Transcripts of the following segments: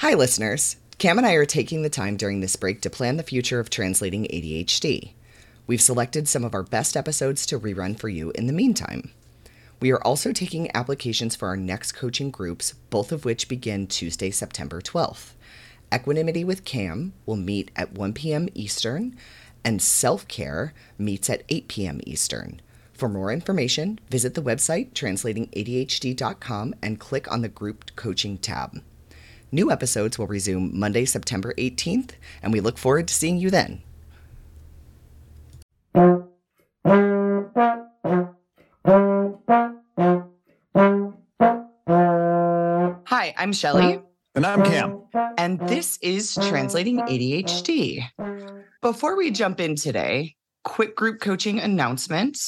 Hi, listeners. Cam and I are taking the time during this break to plan the future of translating ADHD. We've selected some of our best episodes to rerun for you in the meantime. We are also taking applications for our next coaching groups, both of which begin Tuesday, September 12th. Equanimity with Cam will meet at 1 p.m. Eastern, and Self Care meets at 8 p.m. Eastern. For more information, visit the website translatingadhd.com and click on the group coaching tab. New episodes will resume Monday, September 18th, and we look forward to seeing you then. Hi, I'm Shelly. And I'm Cam. And this is Translating ADHD. Before we jump in today, quick group coaching announcement.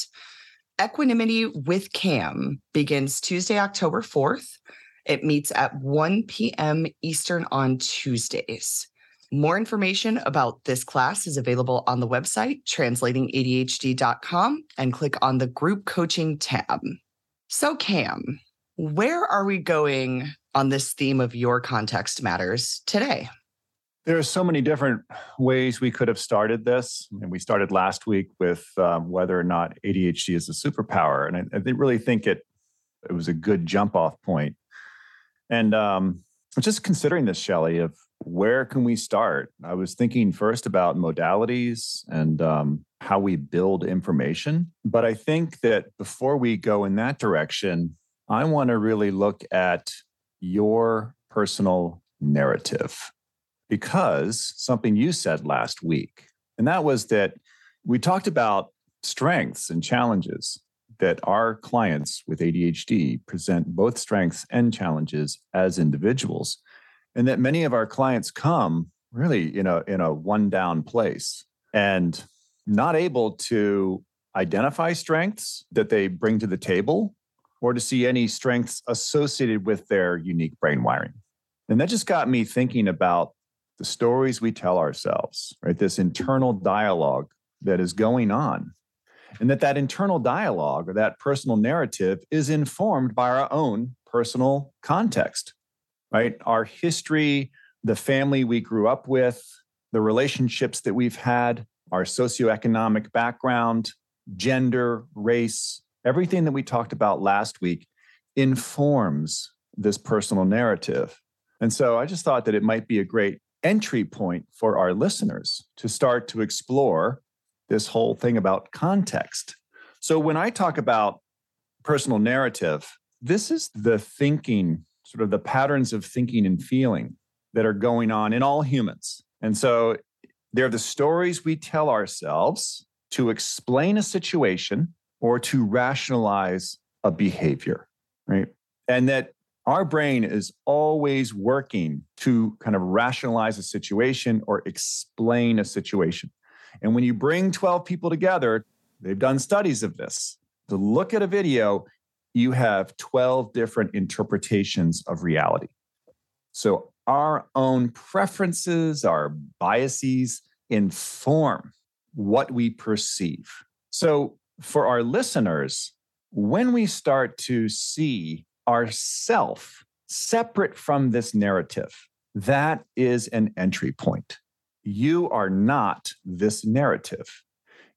Equanimity with Cam begins Tuesday, October 4th. It meets at 1 p.m. Eastern on Tuesdays. More information about this class is available on the website translatingadhd.com and click on the group coaching tab. So, Cam, where are we going on this theme of your context matters today? There are so many different ways we could have started this. And we started last week with um, whether or not ADHD is a superpower. And I, I really think it, it was a good jump off point. And um, just considering this, Shelly, of where can we start? I was thinking first about modalities and um, how we build information. But I think that before we go in that direction, I want to really look at your personal narrative because something you said last week, and that was that we talked about strengths and challenges that our clients with ADHD present both strengths and challenges as individuals and that many of our clients come really in a in a one down place and not able to identify strengths that they bring to the table or to see any strengths associated with their unique brain wiring. And that just got me thinking about the stories we tell ourselves right? This internal dialogue that is going on and that that internal dialogue or that personal narrative is informed by our own personal context right? Our history, the family we grew up with, the relationships that we've had, our socioeconomic background, gender, race, everything that we talked about last week informs this personal narrative. And so I just thought that it might be a great entry point for our listeners to start to explore this whole thing about context. So when I talk about personal narrative, this is the thinking sort of the patterns of thinking and feeling that are going on in all humans. And so they're the stories we tell ourselves to explain a situation or to rationalize a behavior, right? And that our brain is always working to kind of rationalize a situation or explain a situation. And when you bring 12 people together, they've done studies of this. To look at a video you have 12 different interpretations of reality. So our own preferences, our biases inform what we perceive. So for our listeners, when we start to see ourself separate from this narrative, that is an entry point. You are not this narrative.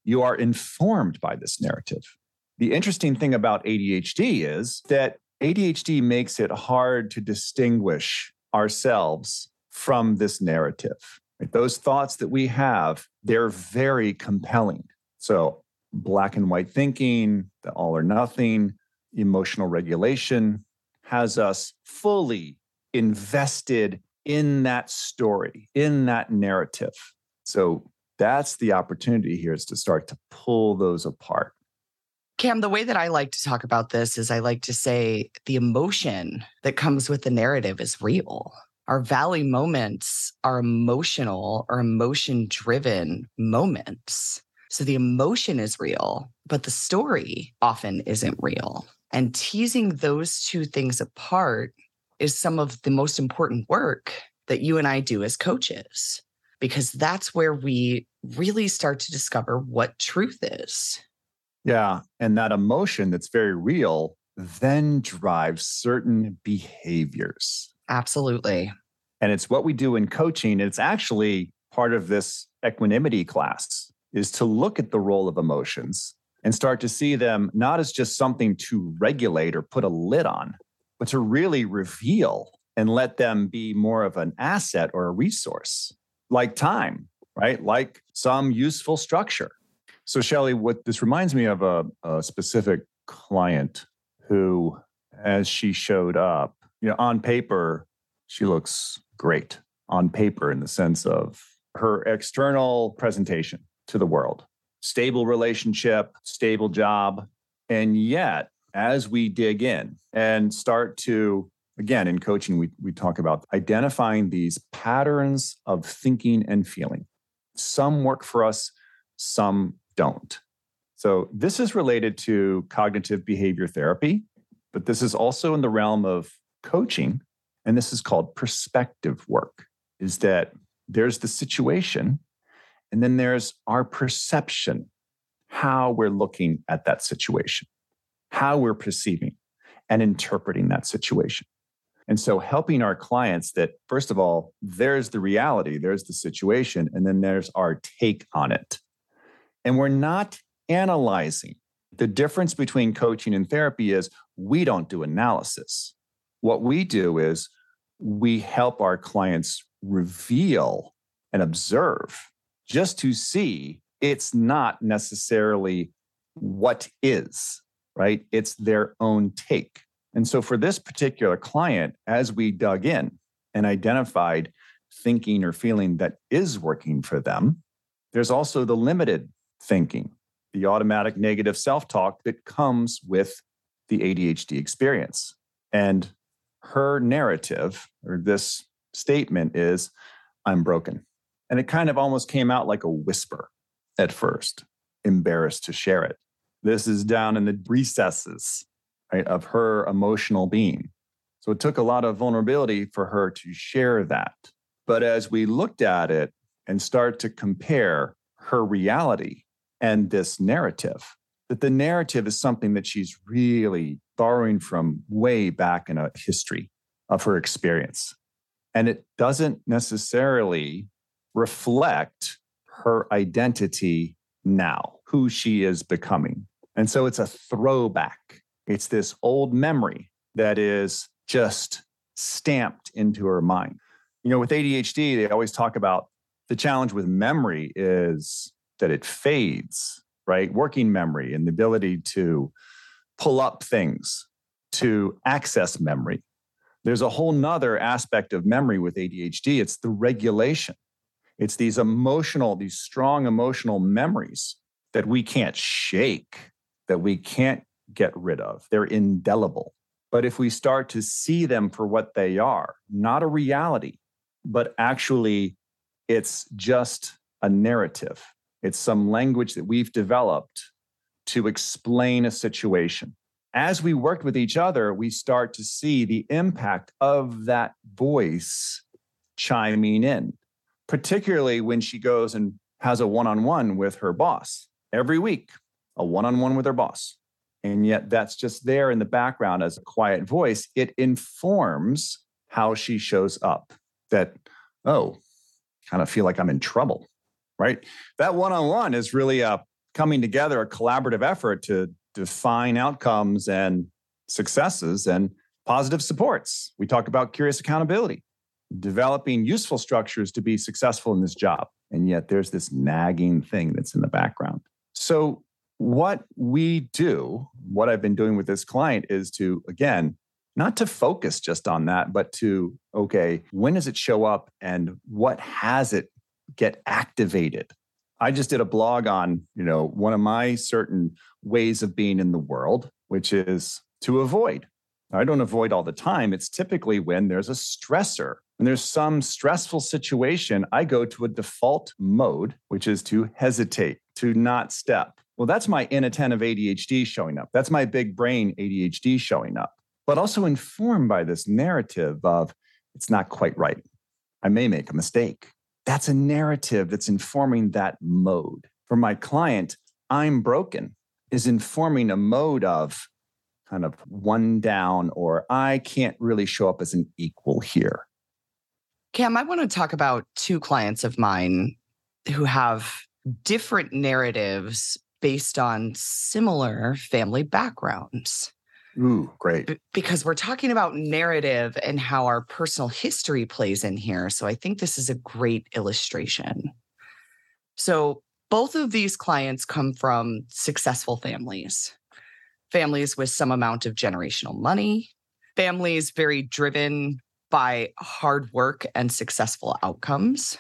You are informed by this narrative. The interesting thing about ADHD is that ADHD makes it hard to distinguish ourselves from this narrative. Right? Those thoughts that we have, they're very compelling. So, black and white thinking, the all or nothing, emotional regulation has us fully invested in that story, in that narrative. So, that's the opportunity here is to start to pull those apart. Cam, the way that I like to talk about this is I like to say the emotion that comes with the narrative is real. Our valley moments are emotional or emotion driven moments. So the emotion is real, but the story often isn't real. And teasing those two things apart is some of the most important work that you and I do as coaches, because that's where we really start to discover what truth is. Yeah. And that emotion that's very real then drives certain behaviors. Absolutely. And it's what we do in coaching. It's actually part of this equanimity class is to look at the role of emotions and start to see them not as just something to regulate or put a lid on, but to really reveal and let them be more of an asset or a resource, like time, right? Like some useful structure. So, Shelly, what this reminds me of a, a specific client who, as she showed up, you know, on paper, she looks great on paper in the sense of her external presentation to the world stable relationship, stable job. And yet, as we dig in and start to, again, in coaching, we, we talk about identifying these patterns of thinking and feeling. Some work for us, some don't. So, this is related to cognitive behavior therapy, but this is also in the realm of coaching. And this is called perspective work, is that there's the situation and then there's our perception, how we're looking at that situation, how we're perceiving and interpreting that situation. And so, helping our clients that, first of all, there's the reality, there's the situation, and then there's our take on it. And we're not analyzing. The difference between coaching and therapy is we don't do analysis. What we do is we help our clients reveal and observe just to see it's not necessarily what is, right? It's their own take. And so for this particular client, as we dug in and identified thinking or feeling that is working for them, there's also the limited thinking, the automatic negative self talk that comes with the ADHD experience. And her narrative or this statement is, I'm broken. And it kind of almost came out like a whisper at first, embarrassed to share it. This is down in the recesses right, of her emotional being. So it took a lot of vulnerability for her to share that. But as we looked at it and start to compare her reality and this narrative, that the narrative is something that she's really borrowing from way back in a history of her experience. And it doesn't necessarily reflect her identity now, who she is becoming. And so it's a throwback. It's this old memory that is just stamped into her mind. You know, with ADHD, they always talk about the challenge with memory is that it fades, right? Working memory and the ability to pull up things, to access memory. There's a whole nother aspect of memory with ADHD. It's the regulation. It's these emotional, these strong emotional memories that we can't shake, that we can't get rid of. They're indelible. But if we start to see them for what they are, not a reality, but actually it's just a narrative, it's some language that we've developed to explain a situation. As we worked with each other, we start to see the impact of that voice chiming in particularly when she goes and has a one on one with her boss every week, a one on one with her boss. And yet that's just there in the background as a quiet voice. It informs how she shows up that, oh, kind of feel like I'm in trouble, right? That one on one is really a coming together, a collaborative effort to define outcomes and successes and positive supports. We talk about curious accountability developing useful structures to be successful in this job. And yet there's this nagging thing that's in the background. So, what we do, what I've been doing with this client is to, again, not to focus just on that, but to, okay, when does it show up and what has it get activated? I just did a blog on, you know, one of my certain ways of being in the world, which is to avoid. I don't avoid all the time. It's typically when there's a stressor and there's some stressful situation, I go to a default mode, which is to hesitate, to not step. Well, that's my inattentive ADHD showing up. That's my big brain ADHD showing up, but also informed by this narrative of it's not quite right. I may make a mistake. That's a narrative that's informing that mode. For my client, I'm broken is informing a mode of kind of one down or I can't really show up as an equal here. Cam, I want to talk about two clients of mine who have different narratives based on similar family backgrounds. Ooh, great. B- because we're talking about narrative and how our personal history plays in here. So I think this is a great illustration. So both of these clients come from successful families, families with some amount of generational money, families very driven by hard work and successful outcomes,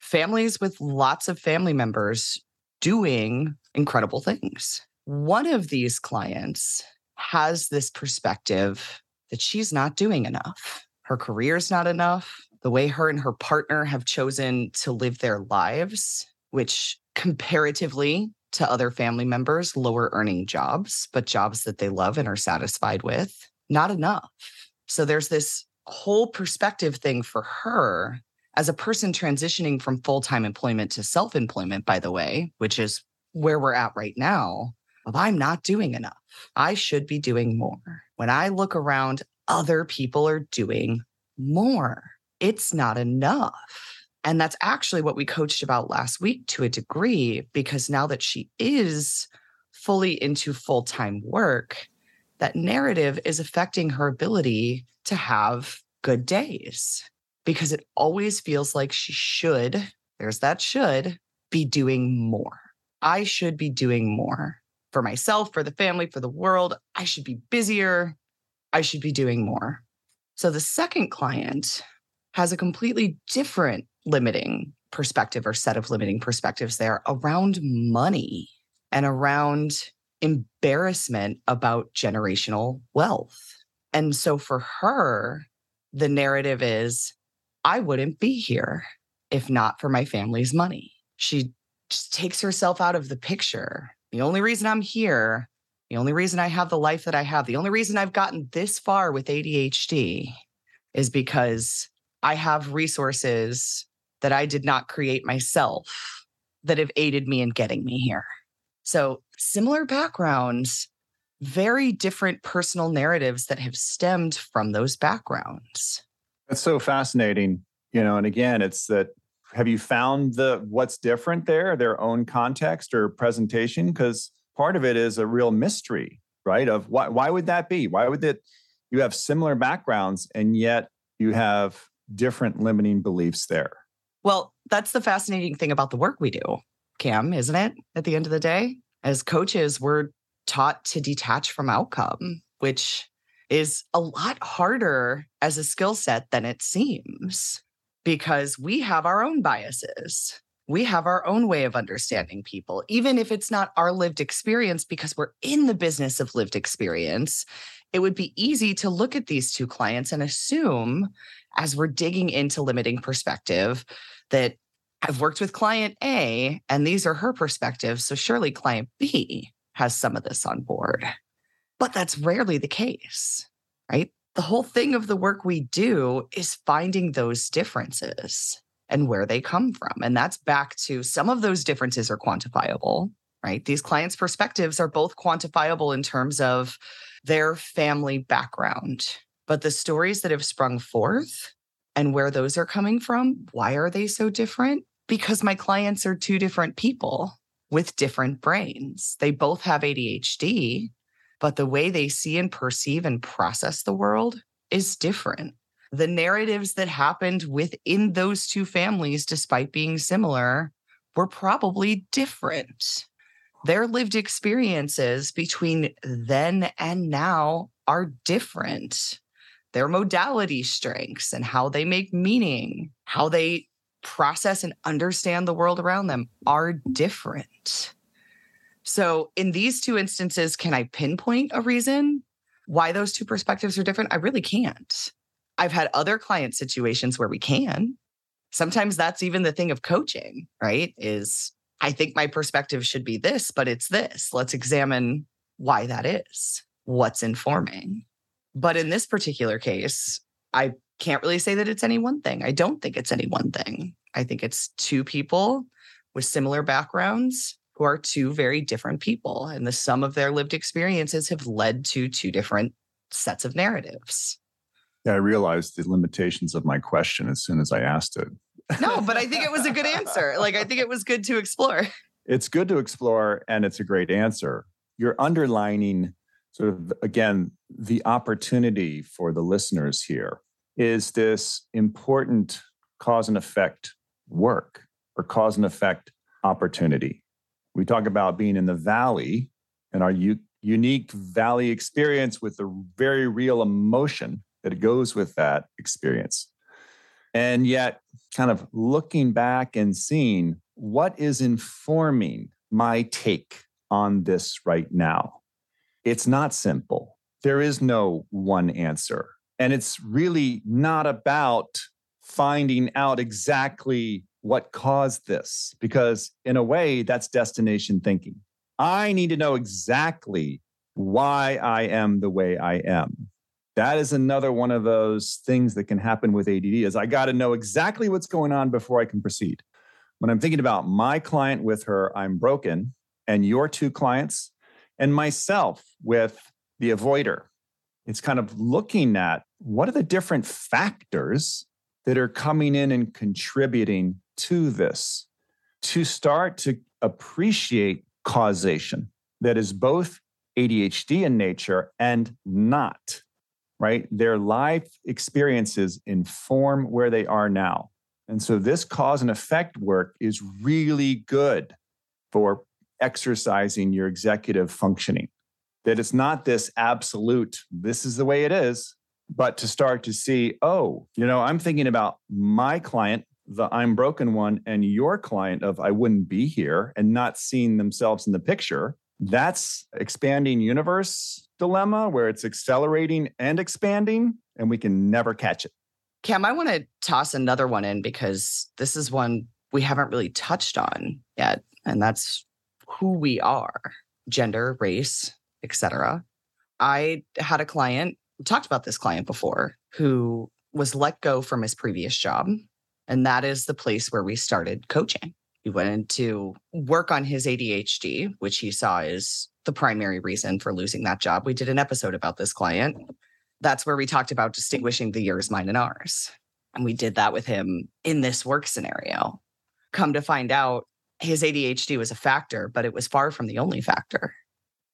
families with lots of family members doing incredible things. One of these clients has this perspective that she's not doing enough. Her career's not enough. The way her and her partner have chosen to live their lives, which comparatively to other family members, lower earning jobs, but jobs that they love and are satisfied with, not enough. So there's this whole perspective thing for her as a person transitioning from full time employment to self employment, by the way, which is where we're at right now, I'm not doing enough. I should be doing more. When I look around, other people are doing more. It's not enough. And that's actually what we coached about last week to a degree, because now that she is fully into full time work, that narrative is affecting her ability to have good days because it always feels like she should, there's that should, be doing more. I should be doing more for myself, for the family, for the world. I should be busier. I should be doing more. So the second client has a completely different limiting perspective or set of limiting perspectives there around money and around embarrassment about generational wealth. And so for her, the narrative is I wouldn't be here if not for my family's money. She just takes herself out of the picture. The only reason I'm here, the only reason I have the life that I have, the only reason I've gotten this far with ADHD is because I have resources that I did not create myself that have aided me in getting me here. So, similar backgrounds, very different personal narratives that have stemmed from those backgrounds. That's so fascinating. You know, and again, it's that have you found the what's different there, their own context or presentation? Because part of it is a real mystery, right? Of why why would that be? Why would that you have similar backgrounds and yet you have different limiting beliefs there? Well, that's the fascinating thing about the work we do, Cam, isn't it? At the end of the day, as coaches, we're taught to detach from outcome, which is a lot harder as a skill set than it seems because we have our own biases. We have our own way of understanding people, even if it's not our lived experience, because we're in the business of lived experience. It would be easy to look at these two clients and assume, as we're digging into limiting perspective, that I've worked with client A and these are her perspectives. So surely client B has some of this on board. But that's rarely the case, right? The whole thing of the work we do is finding those differences and where they come from. And that's back to some of those differences are quantifiable, right? These clients' perspectives are both quantifiable in terms of their family background. But the stories that have sprung forth and where those are coming from, why are they so different? Because my clients are two different people with different brains. They both have ADHD, but the way they see and perceive and process the world is different. The narratives that happened within those two families, despite being similar, were probably different. Their lived experiences between then and now are different. Their modality strengths and how they make meaning, how they process and understand the world around them are different. So, in these two instances, can I pinpoint a reason why those two perspectives are different? I really can't. I've had other client situations where we can. Sometimes that's even the thing of coaching, right? Is I think my perspective should be this, but it's this. Let's examine why that is, what's informing. But in this particular case, I can't really say that it's any one thing. I don't think it's any one thing. I think it's two people with similar backgrounds who are two very different people. And the sum of their lived experiences have led to two different sets of narratives. Yeah, I realized the limitations of my question as soon as I asked it. no, but I think it was a good answer. Like, I think it was good to explore. It's good to explore, and it's a great answer. You're underlining, sort of, again, the opportunity for the listeners here is this important cause and effect work or cause and effect opportunity. We talk about being in the valley and our u- unique valley experience with the very real emotion that goes with that experience. And yet, kind of looking back and seeing what is informing my take on this right now. It's not simple. There is no one answer. And it's really not about finding out exactly what caused this, because in a way, that's destination thinking. I need to know exactly why I am the way I am. That is another one of those things that can happen with ADD is I got to know exactly what's going on before I can proceed. When I'm thinking about my client with her I'm broken and your two clients and myself with the avoider, it's kind of looking at what are the different factors that are coming in and contributing to this to start to appreciate causation that is both ADHD in nature and not, right? Their life experiences inform where they are now. And so this cause and effect work is really good for exercising your executive functioning. That it's not this absolute, this is the way it is, but to start to see, oh, you know, I'm thinking about my client, the I'm broken one, and your client of I wouldn't be here and not seeing themselves in the picture. That's expanding universe dilemma where it's accelerating and expanding, and we can never catch it. Cam, I want to toss another one in because this is one we haven't really touched on yet, and that's who we are, gender, race, etc. I had a client, talked about this client before, who was let go from his previous job, and that is the place where we started coaching. We went in to work on his ADHD, which he saw as the primary reason for losing that job. We did an episode about this client that's where we talked about distinguishing the yours, mine, and ours. And we did that with him in this work scenario. Come to find out, his ADHD was a factor, but it was far from the only factor.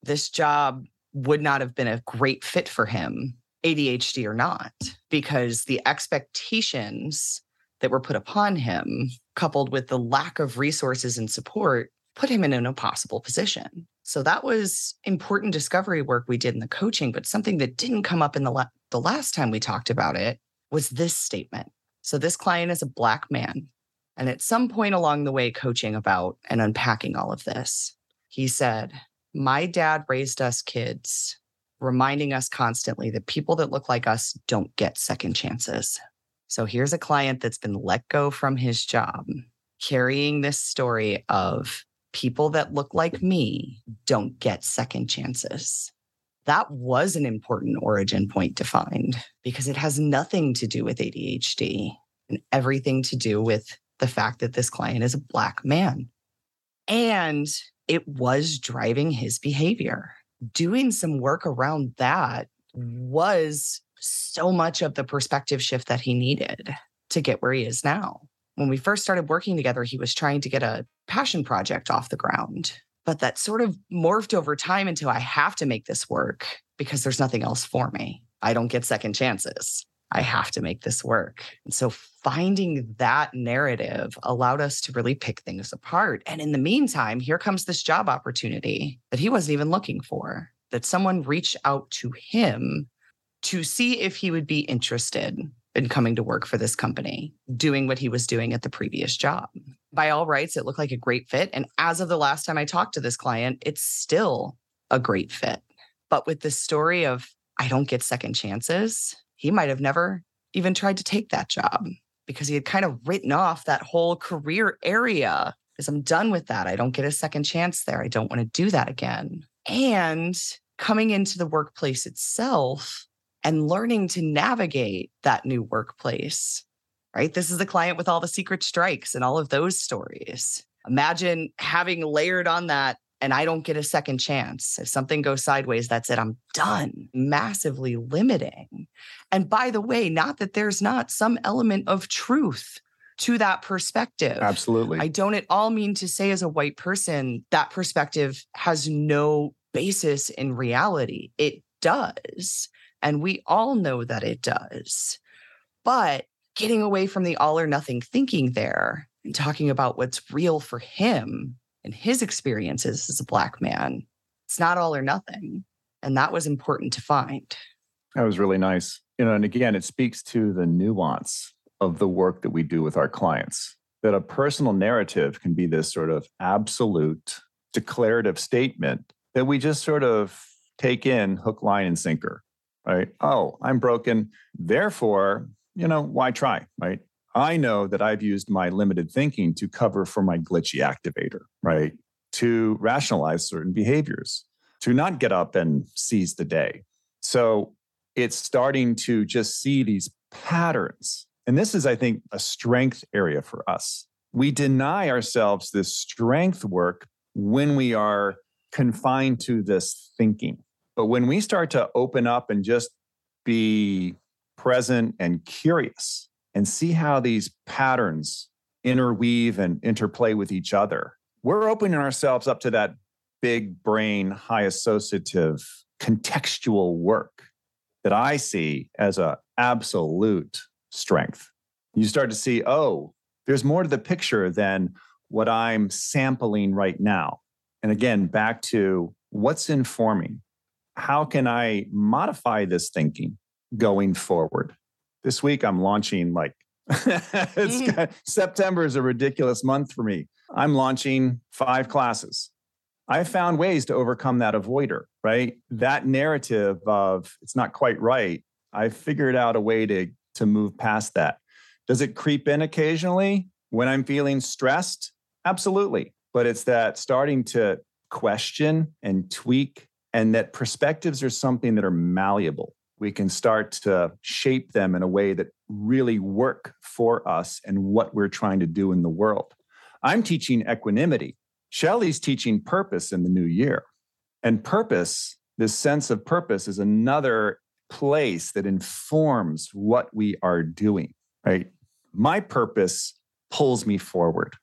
This job would not have been a great fit for him, ADHD or not, because the expectations that were put upon him, coupled with the lack of resources and support, put him in an impossible position. So that was important discovery work we did in the coaching, but something that didn't come up in the, la- the last time we talked about it was this statement. So this client is a black man. And at some point along the way, coaching about and unpacking all of this, he said, My dad raised us kids, reminding us constantly that people that look like us don't get second chances. So here's a client that's been let go from his job, carrying this story of people that look like me don't get second chances. That was an important origin point to find because it has nothing to do with ADHD and everything to do with the fact that this client is a Black man. And it was driving his behavior. Doing some work around that was so much of the perspective shift that he needed to get where he is now when we first started working together, he was trying to get a passion project off the ground. But that sort of morphed over time into I have to make this work because there's nothing else for me. I don't get second chances. I have to make this work. And so finding that narrative allowed us to really pick things apart. And in the meantime, here comes this job opportunity that he wasn't even looking for, that someone reached out to him to see if he would be interested in coming to work for this company, doing what he was doing at the previous job. By all rights, it looked like a great fit. And as of the last time I talked to this client, it's still a great fit. But with the story of, I don't get second chances, he might have never even tried to take that job because he had kind of written off that whole career area because I'm done with that. I don't get a second chance there. I don't want to do that again. And coming into the workplace itself, and learning to navigate that new workplace, right? This is the client with all the secret strikes and all of those stories. Imagine having layered on that and I don't get a second chance. If something goes sideways, that's it. I'm done. Massively limiting. And by the way, not that there's not some element of truth to that perspective. Absolutely. I don't at all mean to say, as a white person, that perspective has no basis in reality. It does. And we all know that it does. But getting away from the all or nothing thinking there and talking about what's real for him and his experiences as a Black man, it's not all or nothing. And that was important to find. That was really nice. You know, and again, it speaks to the nuance of the work that we do with our clients. That a personal narrative can be this sort of absolute declarative statement that we just sort of take in hook, line, and sinker, right? Oh, I'm broken. Therefore, you know, why try, right? I know that I've used my limited thinking to cover for my glitchy activator, right? To rationalize certain behaviors, to not get up and seize the day. So it's starting to just see these patterns. And this is, I think, a strength area for us. We deny ourselves this strength work when we are confined to this thinking. But when we start to open up and just be present and curious and see how these patterns interweave and interplay with each other, we're opening ourselves up to that big brain, high associative, contextual work that I see as an absolute strength. You start to see, oh, there's more to the picture than what I'm sampling right now. And again, back to what's informing? How can I modify this thinking going forward? This week, I'm launching like mm. September is a ridiculous month for me. I'm launching five classes. I found ways to overcome that avoider, right? That narrative of it's not quite right. I figured out a way to, to move past that. Does it creep in occasionally when I'm feeling stressed? Absolutely but it's that starting to question and tweak and that perspectives are something that are malleable. We can start to shape them in a way that really work for us and what we're trying to do in the world. I'm teaching equanimity. Shelly's teaching purpose in the new year. And purpose this sense of purpose is another place that informs what we are doing right? My purpose pulls me forward.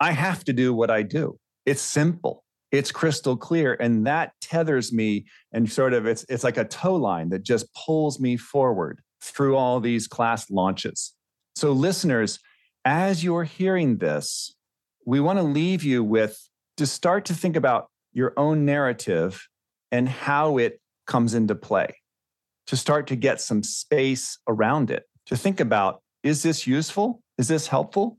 I have to do what I do. It's simple. It's crystal clear. And that tethers me and sort of it's it's like a tow line that just pulls me forward through all these class launches. So listeners, as you're hearing this, we want to leave you with to start to think about your own narrative and how it comes into play. To start to get some space around it. To think about is this useful? Is this helpful?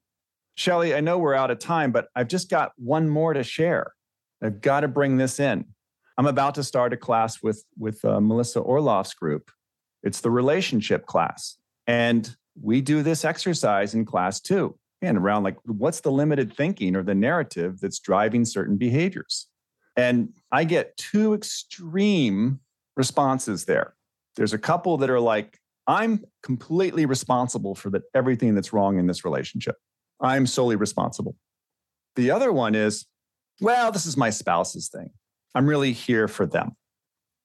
Shelly, I know we're out of time, but I've just got one more to share. I've got to bring this in. I'm about to start a class with with uh, Melissa Orlov's group. It's the relationship class, and we do this exercise in class too. And around like, what's the limited thinking or the narrative that's driving certain behaviors? And I get two extreme responses there. There's a couple that are like, I'm completely responsible for the, everything that's wrong in this relationship. I'm solely responsible. The other one is, well, this is my spouse's thing. I'm really here for them.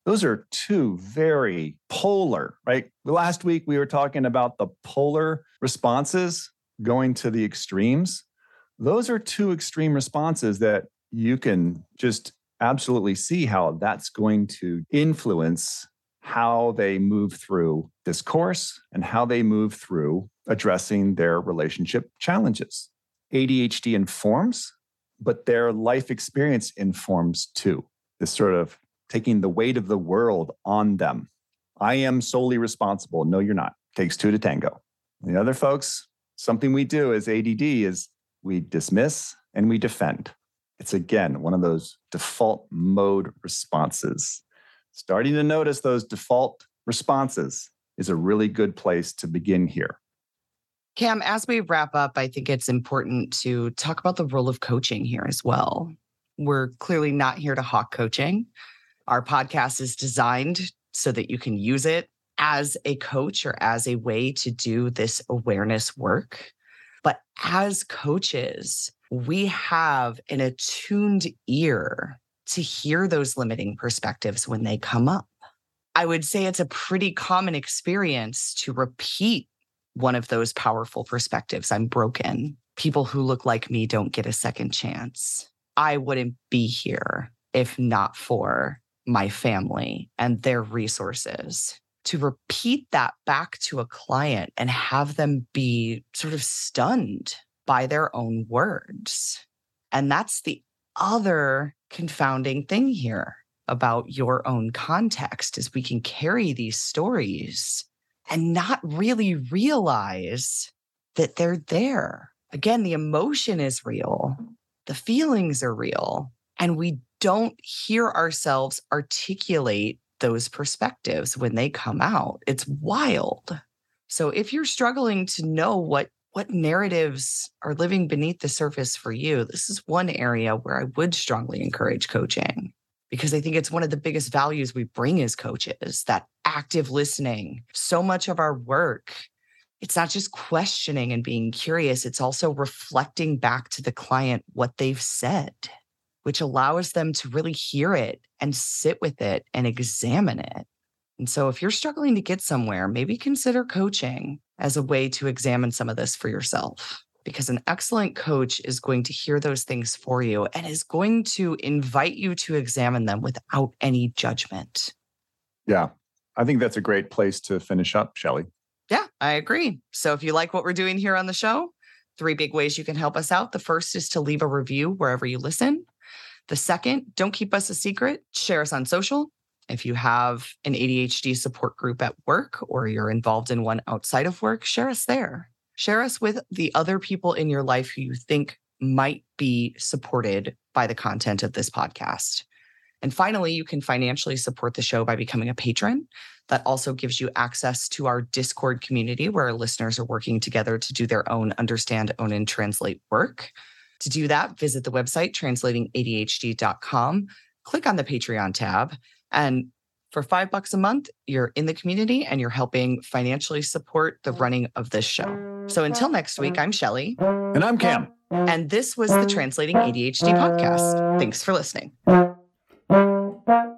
Those are two very polar, right? Last week we were talking about the polar responses going to the extremes. Those are two extreme responses that you can just absolutely see how that's going to influence how they move through this course and how they move through addressing their relationship challenges. ADHD informs, but their life experience informs too. This sort of taking the weight of the world on them. I am solely responsible. No, you're not. Takes two to tango. The other folks, something we do as ADD is we dismiss and we defend. It's again one of those default mode responses. Starting to notice those default responses is a really good place to begin here. Cam, as we wrap up, I think it's important to talk about the role of coaching here as well. We're clearly not here to hawk coaching. Our podcast is designed so that you can use it as a coach or as a way to do this awareness work. But as coaches, we have an attuned ear to hear those limiting perspectives when they come up. I would say it's a pretty common experience to repeat one of those powerful perspectives. I'm broken. People who look like me don't get a second chance. I wouldn't be here if not for my family and their resources. To repeat that back to a client and have them be sort of stunned by their own words. And that's the other confounding thing here about your own context is we can carry these stories and not really realize that they're there. Again, the emotion is real, the feelings are real, and we don't hear ourselves articulate those perspectives when they come out. It's wild. So if you're struggling to know what what narratives are living beneath the surface for you, this is one area where I would strongly encourage coaching because I think it's one of the biggest values we bring as coaches that active listening. So much of our work, it's not just questioning and being curious, it's also reflecting back to the client what they've said, which allows them to really hear it and sit with it and examine it. And so, if you're struggling to get somewhere, maybe consider coaching as a way to examine some of this for yourself because an excellent coach is going to hear those things for you and is going to invite you to examine them without any judgment. Yeah. I think that's a great place to finish up, Shelly. Yeah, I agree. So if you like what we're doing here on the show, three big ways you can help us out. The first is to leave a review wherever you listen. The second, don't keep us a secret, share us on social. If you have an ADHD support group at work or you're involved in one outside of work, share us there. Share us with the other people in your life who you think might be supported by the content of this podcast. And finally, you can financially support the show by becoming a patron. That also gives you access to our Discord community where our listeners are working together to do their own understand, own, and translate work. To do that, visit the website translatingadhd.com, click on the Patreon tab, and for five bucks a month, you're in the community and you're helping financially support the running of this show. So until next week, I'm Shelly. And I'm Cam. And this was the Translating ADHD podcast. Thanks for listening. Thank you.